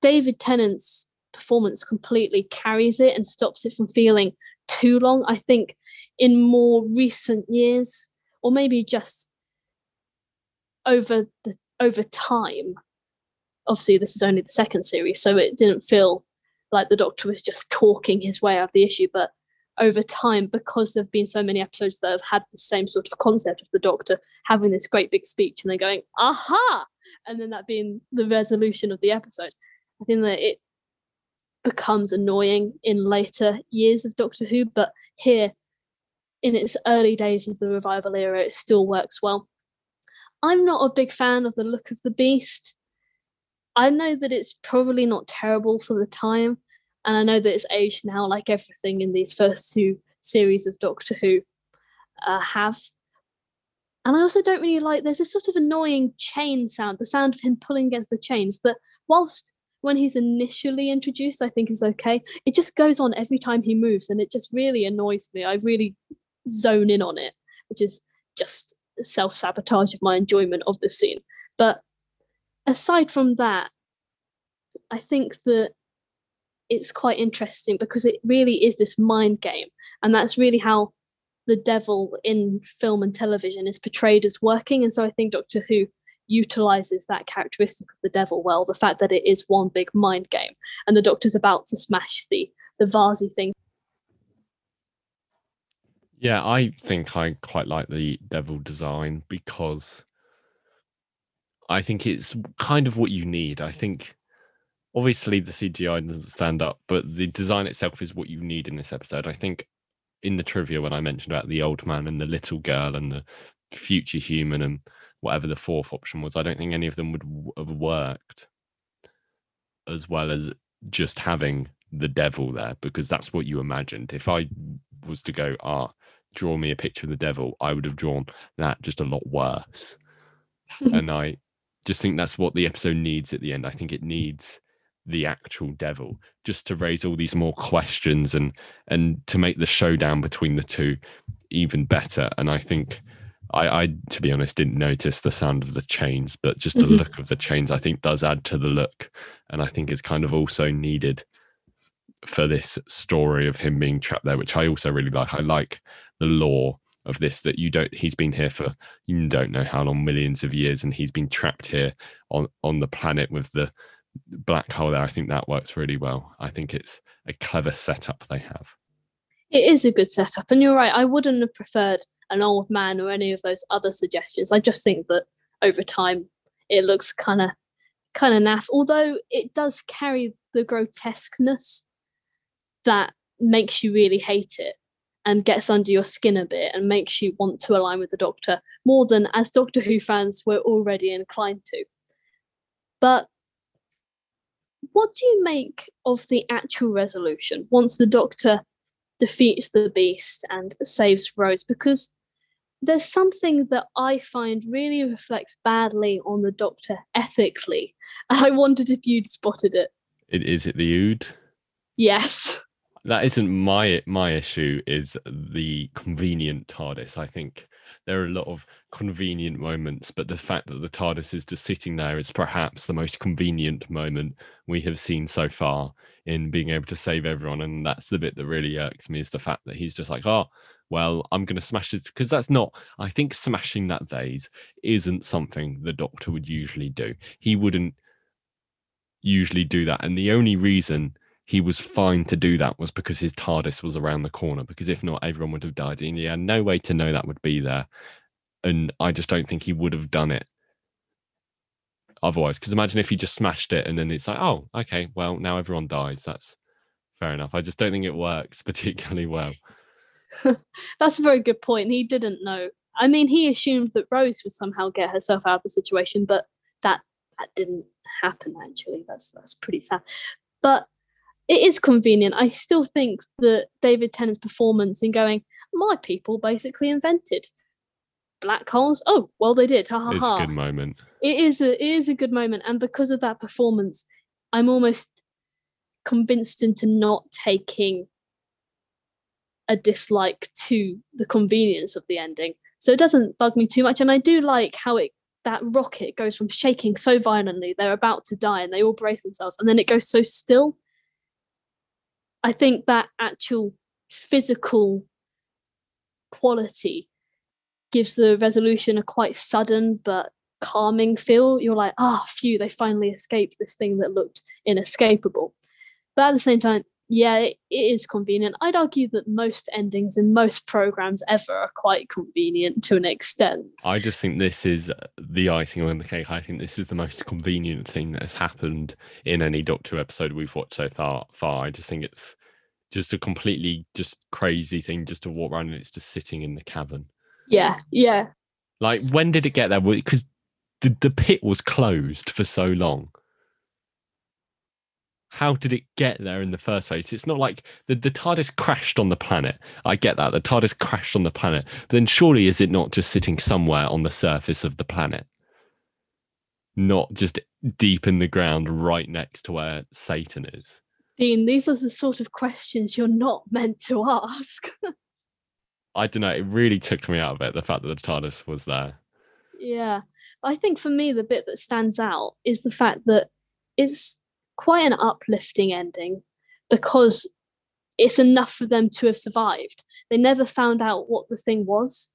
David Tennant's performance completely carries it and stops it from feeling too long. I think in more recent years, or maybe just over the over time. Obviously, this is only the second series, so it didn't feel like the Doctor was just talking his way out of the issue. But over time, because there've been so many episodes that have had the same sort of concept of the Doctor having this great big speech and then going, aha, and then that being the resolution of the episode. I think that it becomes annoying in later years of Doctor Who, but here in its early days of the revival era, it still works well. I'm not a big fan of the look of the beast. I know that it's probably not terrible for the time, and I know that it's aged now, like everything in these first two series of Doctor Who uh, have. And I also don't really like. There's a sort of annoying chain sound, the sound of him pulling against the chains. That whilst when he's initially introduced, I think is okay. It just goes on every time he moves, and it just really annoys me. I really zone in on it, which is just self sabotage of my enjoyment of the scene. But aside from that, I think that it's quite interesting because it really is this mind game, and that's really how the devil in film and television is portrayed as working. And so I think Doctor Who utilizes that characteristic of the devil well the fact that it is one big mind game. And the doctor's about to smash the the vasey thing. Yeah i think i quite like the devil design because i think it's kind of what you need. I think obviously the cgi doesn't stand up but the design itself is what you need in this episode. I think in the trivia when i mentioned about the old man and the little girl and the future human and whatever the fourth option was. I don't think any of them would have worked as well as just having the devil there because that's what you imagined. If I was to go, ah, draw me a picture of the devil, I would have drawn that just a lot worse. and I just think that's what the episode needs at the end. I think it needs the actual devil just to raise all these more questions and and to make the showdown between the two even better. And I think I, I, to be honest, didn't notice the sound of the chains, but just the Mhm. look of the chains, I think, does add to the look, and I think it's kind of also needed for this story of him being trapped there, which I also really like. I like the lore of this that you don't. He's been here for you don't know how long, millions of years, and he's been trapped here on on the planet with the black hole there. I think that works really well. I think it's a clever setup they have. It is a good setup, and you're right. I wouldn't have preferred an old man or any of those other suggestions. I just think that over time it looks kind of kind of naff. Although it does carry the grotesqueness that makes you really hate it and gets under your skin a bit and makes you want to align with the Doctor more than as Doctor Who fans we're already inclined to. But what do you make of the actual resolution once the Doctor defeats the beast and saves Rose? Because there's something that I find really reflects badly on the Doctor ethically. I wondered if you'd spotted it. It is it the Ood? Yes. that isn't my my issue is the convenient TARDIS. I think there are a lot of convenient moments, but the fact that the TARDIS is just sitting there is perhaps the most convenient moment we have seen so far in being able to save everyone. And that's the bit that really irks me is the fact that he's just like, oh, well, I'm going to smash it because that's not. I think smashing that vase isn't something the Doctor would usually do. He wouldn't usually do that, and the only reason he was fine to do that was because his TARDIS was around the corner. Because if not, everyone would have died. And he had no way to know that would be there. And I just don't think he would have done it otherwise. Because imagine if he just smashed it and then it's like, oh, okay, well, now everyone dies. That's fair enough. I just don't think it works particularly well. That's a very good point. He didn't know. I mean, he assumed that Rose would somehow get herself out of the situation, but that that didn't happen. Actually, that's that's pretty sad. But it is convenient. I still think that David Tennant's performance in going, my people basically invented black holes. Oh, well, they did. Ha ha It's a good moment. It is a it is a good moment, and because of that performance, I'm almost convinced into not taking a dislike to the convenience of the ending. So it doesn't bug me too much, and I do like how it that rocket goes from shaking so violently they're about to die and they all brace themselves, and then it goes so still. I think that actual physical quality gives the resolution a quite sudden but calming feel. You're like, ah, phew, they finally escaped this thing that looked inescapable. But at the same time, yeah, it, is convenient. I'd argue that most endings in most programs ever are quite convenient to an extent. I just think this is the icing on the cake. I think this is the most convenient thing that has happened in any Doctor episode we've watched so far. Far, I just think it's just a completely just crazy thing just to walk around and it's just sitting in the cavern. Yeah, yeah. Like, when did it get there? Because the, the pit was closed for so long. How did it get there in the first place? It's not like the, the TARDIS crashed on the planet. I get that. The TARDIS crashed on the planet. But then surely is it not just sitting somewhere on the surface of the planet? Not just deep in the ground right next to where Satan is. Dean, these are the sort of questions you're not meant to ask. I don't know. It really took me out of it, the fact that the TARDIS was there. Yeah. I think for me, the bit that stands out is the fact that it's quite an uplifting ending because it's enough for them to have survived. They never found out what the thing was.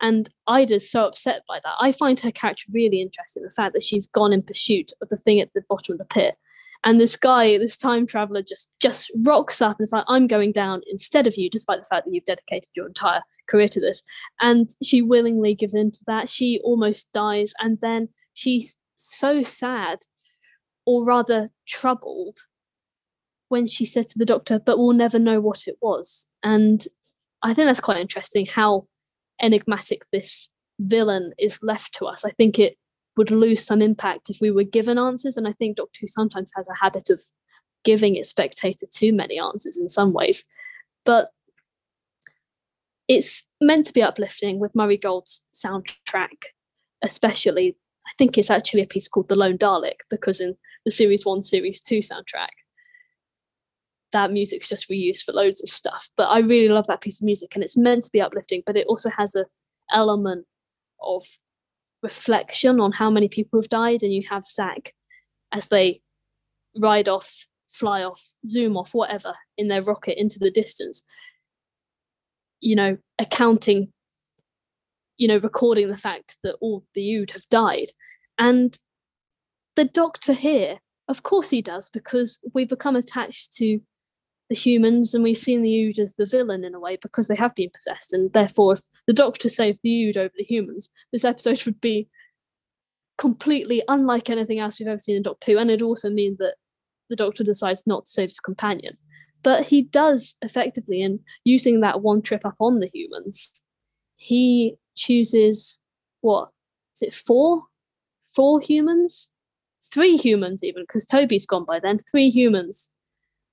And Ida's so upset by that. I find her character really interesting. The fact that she's gone in pursuit of the thing at the bottom of the pit. And this guy, this time traveler, just just rocks up and is like, I'm going down instead of you, despite the fact that you've dedicated your entire career to this. And she willingly gives in to that. She almost dies, and then she's so sad, or rather troubled, when she says to the doctor, But we'll never know what it was. And I think that's quite interesting how enigmatic this villain is left to us. I think it would lose some impact if we were given answers. And I think Doctor Who sometimes has a habit of giving its spectator too many answers in some ways. But it's meant to be uplifting with Murray Gold's soundtrack, especially. I think it's actually a piece called The Lone Dalek because in the Series 1, Series 2 soundtrack, that music's just reused for loads of stuff. But I really love that piece of music and it's meant to be uplifting, but it also has a element of reflection on how many people have died, and you have Zach as they ride off, fly off, zoom off, whatever, in their rocket into the distance. You know, accounting, you know, recording the fact that all the Ood have died. And the doctor here, of course he does, because we've become attached to the humans and we've seen the Ood as the villain in a way because they have been possessed. And therefore, if the doctor saved the Ood over the humans, this episode would be completely unlike anything else we've ever seen in Doctor Who. And it also means that the doctor decides not to save his companion. But he does effectively, in using that one trip up on the humans, he chooses what is it, four? Four humans? Three humans, even, because Toby's gone by then. Three humans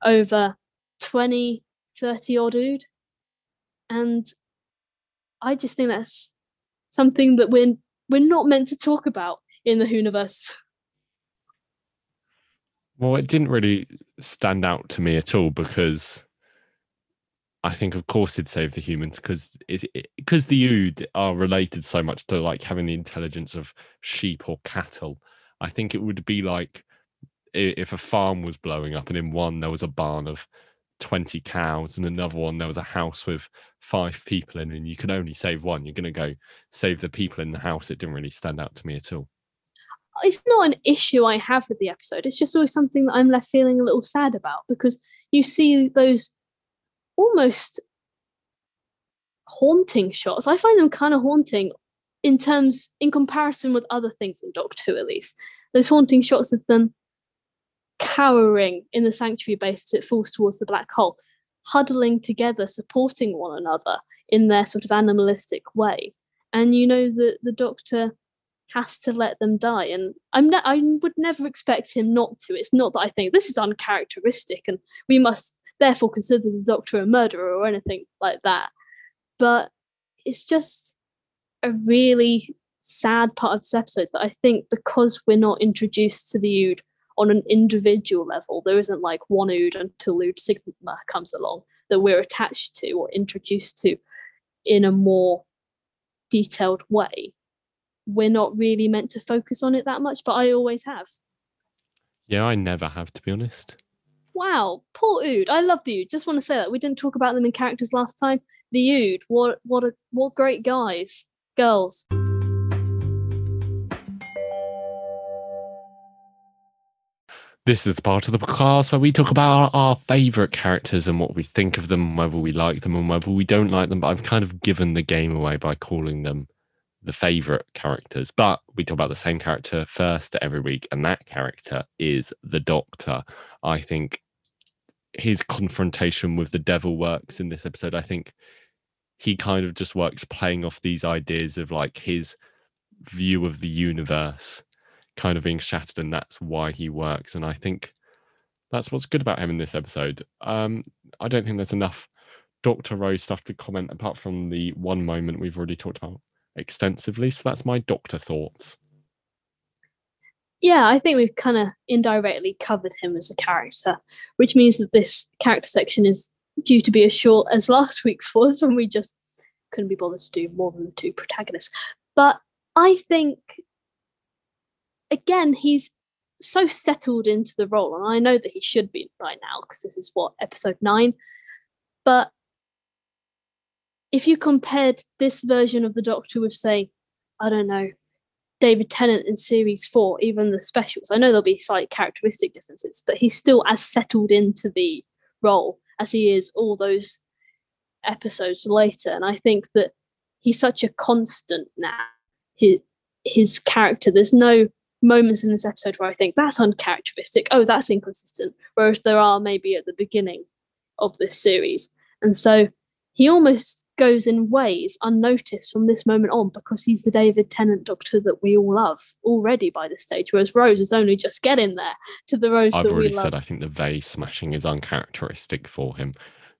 over 20, 30 odd ood. And I just think that's something that we're we're not meant to talk about in the universe. Well, it didn't really stand out to me at all because I think, of course, it'd save the humans because because the Ood are related so much to like having the intelligence of sheep or cattle. I think it would be like if a farm was blowing up and in one there was a barn of 20 cows and another one there was a house with five people in and you can only save one. You're going to go save the people in the house. It didn't really stand out to me at all. It's not an issue i have with the episode. It's just always something that i'm left feeling a little sad about because you see those almost haunting shots. I find them kind of haunting in terms in comparison with other things in doctor who at least. Those haunting shots of them cowering in the sanctuary base as it falls towards the black hole, huddling together, supporting one another in their sort of animalistic way. And you know that the doctor has to let them die. And I'm ne- I would never expect him not to. It's not that I think this is uncharacteristic and we must therefore consider the doctor a murderer or anything like that. But it's just a really sad part of this episode that I think because we're not introduced to the Ood on an individual level. There isn't like one Ood until Ood Sigma comes along that we're attached to or introduced to in a more detailed way. We're not really meant to focus on it that much, but I always have. Yeah, I never have, to be honest. Wow, poor Ood. I love the Ood. Just want to say that we didn't talk about them in characters last time. The Ood, what what a what great guys, girls. This is the part of the podcast where we talk about our, our favourite characters and what we think of them, whether we like them and whether we don't like them. But I've kind of given the game away by calling them the favourite characters. But we talk about the same character first every week, and that character is the Doctor. I think his confrontation with the devil works in this episode. I think he kind of just works playing off these ideas of like his view of the universe kind of being shattered, and that's why he works. And I think that's what's good about him in this episode. Um, I don't think there's enough Doctor Rose stuff to comment apart from the one moment we've already talked about extensively. So that's my Doctor thoughts. Yeah, I think we've kind of indirectly covered him as a character, which means that this character section is due to be as short as last week's was when we just couldn't be bothered to do more than the two protagonists. But I think again, he's so settled into the role, and I know that he should be by now because this is what episode nine. But if you compared this version of the Doctor with, say, I don't know, David Tennant in series four, even the specials, I know there'll be slight characteristic differences, but he's still as settled into the role as he is all those episodes later. And I think that he's such a constant now. His, his character, there's no moments in this episode where I think that's uncharacteristic. Oh, that's inconsistent. Whereas there are maybe at the beginning of this series. And so he almost goes in ways unnoticed from this moment on because he's the David Tennant doctor that we all love already by this stage, whereas Rose is only just getting there to the Rose I've that already we love. said I think the vase smashing is uncharacteristic for him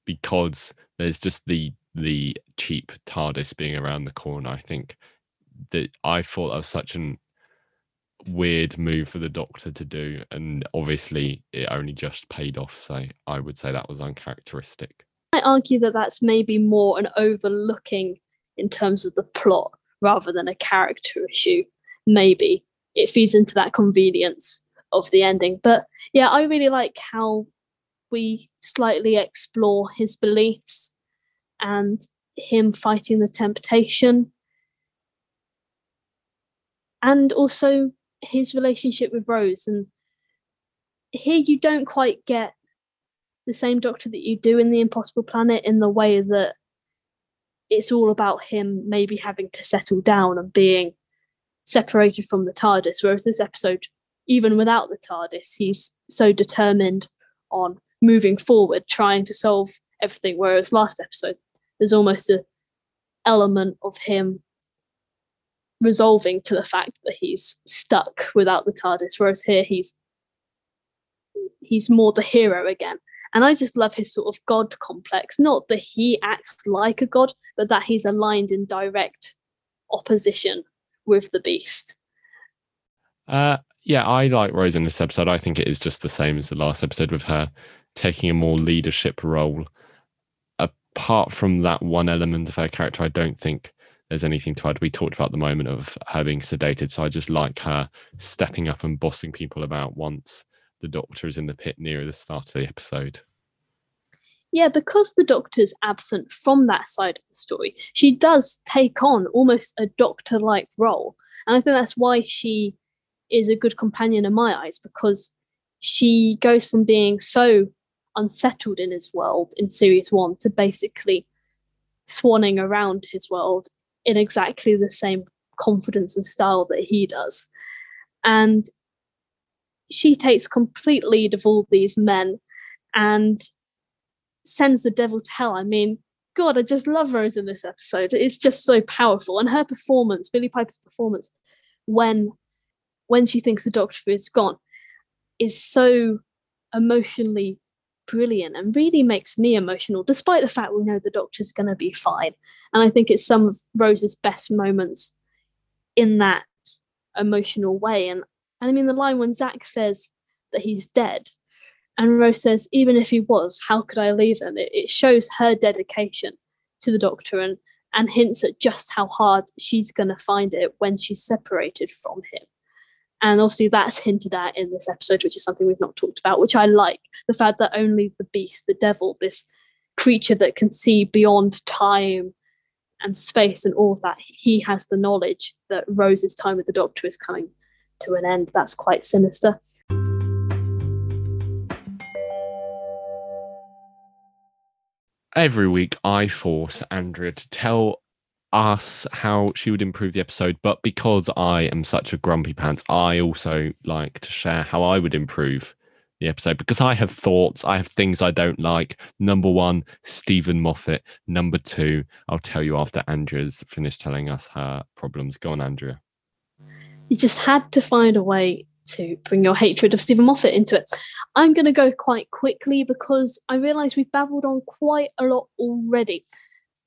because there's just the the cheap TARDIS being around the corner. I think that I thought that was such an weird move for the doctor to do and obviously it only just paid off so i would say that was uncharacteristic I argue that that's maybe more an overlooking in terms of the plot rather than a character issue. Maybe it feeds into that convenience of the ending. But yeah, I really like how we slightly explore his beliefs and him fighting the temptation and also his relationship with Rose. And here you don't quite get the same doctor that you do in the Impossible Planet in the way that it's all about him maybe having to settle down and being separated from the TARDIS. Whereas this episode, even without the TARDIS, he's so determined on moving forward, trying to solve everything. Whereas last episode, there's almost a element of him resolving to the fact that he's stuck without the TARDIS, whereas here he's he's more the hero again. And I just love his sort of god complex. Not that he acts like a god, but that he's aligned in direct opposition with the beast. Uh, yeah, I like Rose in this episode. I think it is just the same as the last episode with her taking a more leadership role. Apart from that one element of her character, I don't think there's anything to add. We talked about the moment of her being sedated, so I just like her stepping up and bossing people about once the doctor is in the pit near the start of the episode. Yeah, because the doctor's absent from that side of the story, she does take on almost a doctor like role. And I think that's why she is a good companion in my eyes, because she goes from being so unsettled in his world in series one to basically swanning around his world in exactly the same confidence and style that he does. And she takes complete lead of all these men and sends the devil to hell. I mean, God, I just love Rose in this episode. It's just so powerful. And her performance, Billie Piper's performance, when when she thinks the doctor is gone, is so emotionally brilliant and really makes me emotional, despite the fact we know the doctor's going to be fine. And I think it's some of Rose's best moments in that emotional way. And, and I mean, the line when Zach says that he's dead, and Rose says, even if he was, how could I leave him? It, it shows her dedication to the doctor and, and hints at just how hard she's going to find it when she's separated from him. And obviously, that's hinted at in this episode, which is something we've not talked about, which I like the fact that only the beast, the devil, this creature that can see beyond time and space and all of that, he has the knowledge that Rose's time with the Doctor is coming to an end. That's quite sinister. Every week, I force Andrea to tell us how she would improve the episode, but because I am such a grumpy pants, I also like to share how I would improve the episode because I have thoughts, I have things I don't like. Number one, Steven Moffat. Number two, I'll tell you after Andrea's finished telling us her problems. Go on, Andrea. You just had to find a way to bring your hatred of Steven Moffat into it. I'm going to go quite quickly because I realise we've babbled on quite a lot already.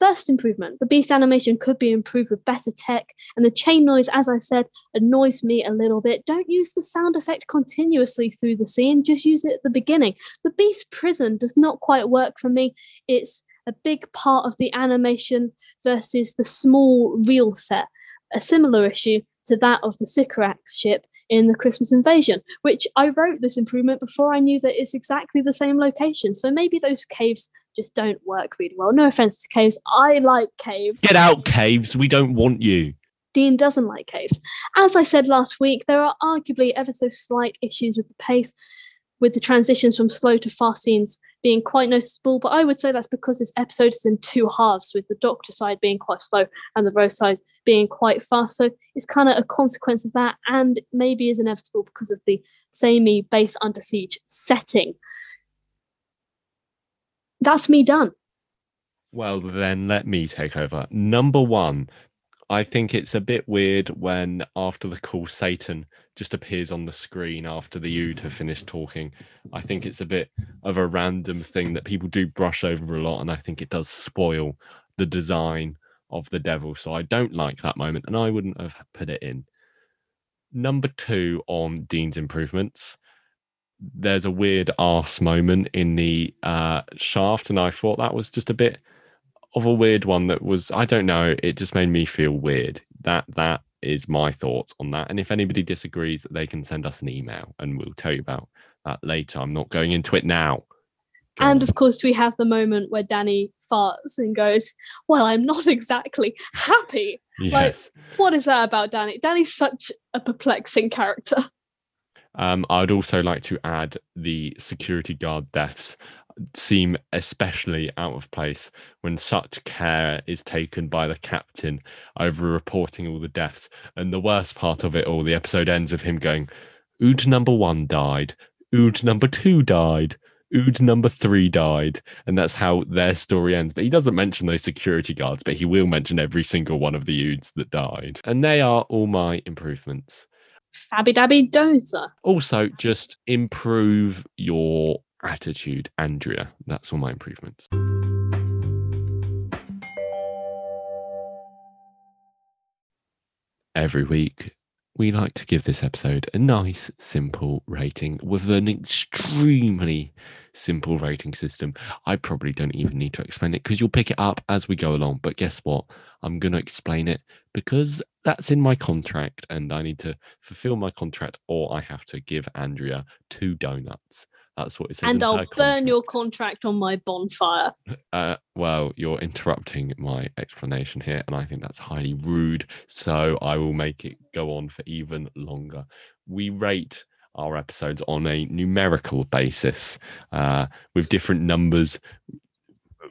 First improvement, the beast animation could be improved with better tech, and the chain noise, as I said, annoys me a little bit. Don't use the sound effect continuously through the scene, just use it at the beginning. The beast prison does not quite work for me. It's a big part of the animation versus the small real set. A similar issue to that of the Sycorax ship in the Christmas invasion, which I wrote this improvement before I knew that it's exactly the same location. So maybe those caves just don't work really well. No offense to caves. I like caves. Get out, caves. We don't want you. Dean doesn't like caves. As I said last week, there are arguably ever so slight issues with the pace, with the transitions from slow to fast scenes being quite noticeable. But I would say that's because this episode is in two halves, with the Doctor side being quite slow and the Rose side being quite fast. So it's kind of a consequence of that, and maybe is inevitable because of the samey base under siege setting that's me done. Well, then let me take over. Number one, I think it's a bit weird when after the call Satan just appears on the screen after the Ood have finished talking. I think it's a bit of a random thing that people do brush over a lot, and I think it does spoil the design of the devil. So I don't like that moment, and I wouldn't have put it in. Number two on Dean's improvements there's a weird arse moment in the uh, shaft, and I thought that was just a bit of a weird one. That was I don't know. It just made me feel weird. that that is my thoughts on that. And if anybody disagrees, they can send us an email and we'll tell you about that later. I'm not going into it now. Go And on. of course, we have the moment where Danny farts and goes, Well, I'm not exactly happy. yes. What is that about Danny? Danny's such a perplexing character. Um, I'd also like to add the security guard deaths seem especially out of place when such care is taken by the captain over reporting all the deaths. And the worst part of it all, the episode ends with him going, Ood number one died, Ood number two died, Ood number three died. And that's how their story ends. But he doesn't mention those security guards, but he will mention every single one of the Oods that died. And they are all my improvements Fabby Dabby Dozer. also just improve your attitude andrea. That's all my improvements. Every week we like to give this episode a nice simple rating with an extremely simple rating system. I probably don't even need to explain it because you'll pick it up as we go along. But guess what? I'm going to explain it because that's in my contract and I need to fulfill my contract or I have to give Andrea two donuts. That's what it says. And I'll burn your contract. contract on my bonfire. Uh, well, you're interrupting my explanation here, and I think that's highly rude. So I will make it go on for even longer. We rate our episodes on a numerical basis uh, with different numbers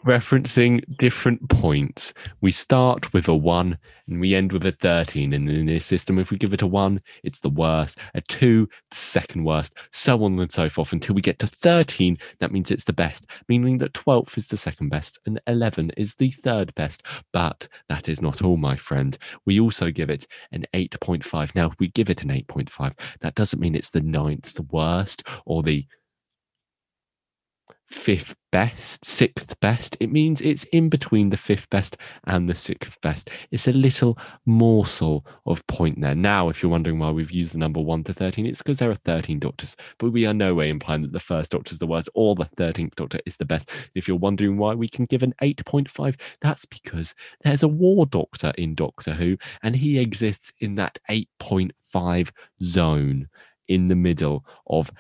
referencing different points. We start with a one and we end with a 13. And in this system, if we give it a one, it's the worst, a two, the second worst, so on and so forth until we get to 13. That means it's the best, meaning that 12 is the second best and 11 is the third best. But that is not all, my friend. We also give it an 8.5. Now, if we give it an 8.5, that doesn't mean it's the ninth worst or the fifth best, sixth best. It means it's in between the fifth best and the sixth best. It's a little morsel of point there. Now, if you're wondering why we've used the number 1 to 13, it's because there are 13 doctors, but we are no way implying that the first doctor is the worst or the 13th doctor is the best. If you're wondering why we can give an 8.5, that's because there's a war doctor in Doctor Who, and he exists in that 8.5 zone in the middle of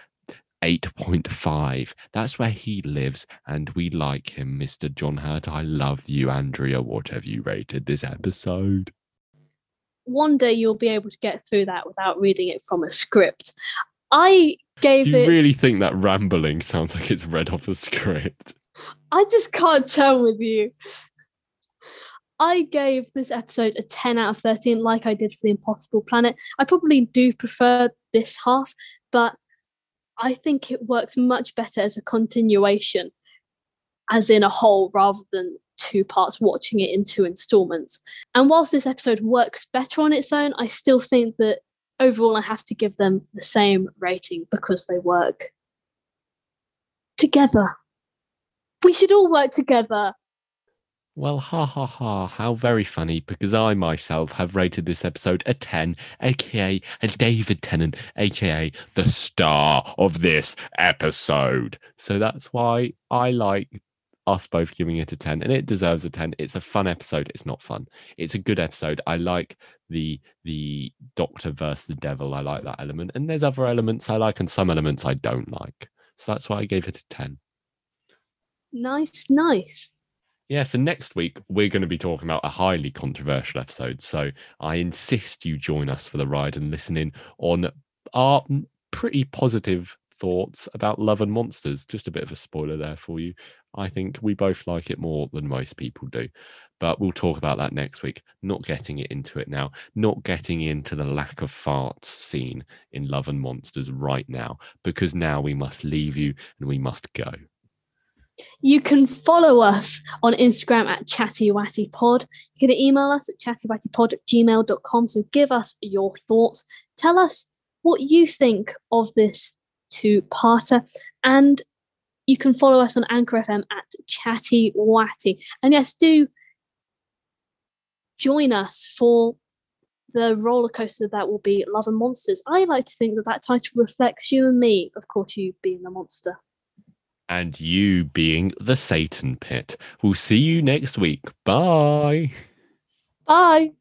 8.5. That's where he lives, and we like him, Mr. John Hurt. I love you, Andrea. What have you rated this episode? One day you'll be able to get through that without reading it from a script. I gave you it. really think that rambling sounds like it's read off a script? I just can't tell with you. I gave this episode a 10 out of 13, like I did for The Impossible Planet. I probably do prefer this half, but I think it works much better as a continuation, as in a whole, rather than two parts, watching it in two installments. And whilst this episode works better on its own, I still think that overall I have to give them the same rating because they work together. We should all work together. Well, ha ha ha, how very funny, because I myself have rated this episode a 10, aka a David Tennant, aka the star of this episode. So that's why I like us both giving it a 10, and it deserves a 10. It's a fun episode. It's not fun. It's a good episode. I like the the Doctor versus the Devil. I like that element. And there's other elements I like and some elements I don't like. So that's why I gave it a 10. Nice, nice. Yeah, so next week we're going to be talking about a highly controversial episode. So I insist you join us for the ride and listen in on our pretty positive thoughts about Love and Monsters. Just a bit of a spoiler there for you. I think we both like it more than most people do. But we'll talk about that next week. Not getting it into it now, not getting into the lack of farts scene in Love and Monsters right now, because now we must leave you and we must go. You can follow us on Instagram at chattywattypod. You can email us at chattywattypod at gmail.com. So give us your thoughts. Tell us what you think of this two-parter. And you can follow us on Anchor FM at Chatty Watty. And yes, do join us for the roller coaster that will be Love and Monsters. I like to think that that title reflects you and me, of course, you being the monster. And you being the Satan pit. We'll see you next week. Bye. Bye.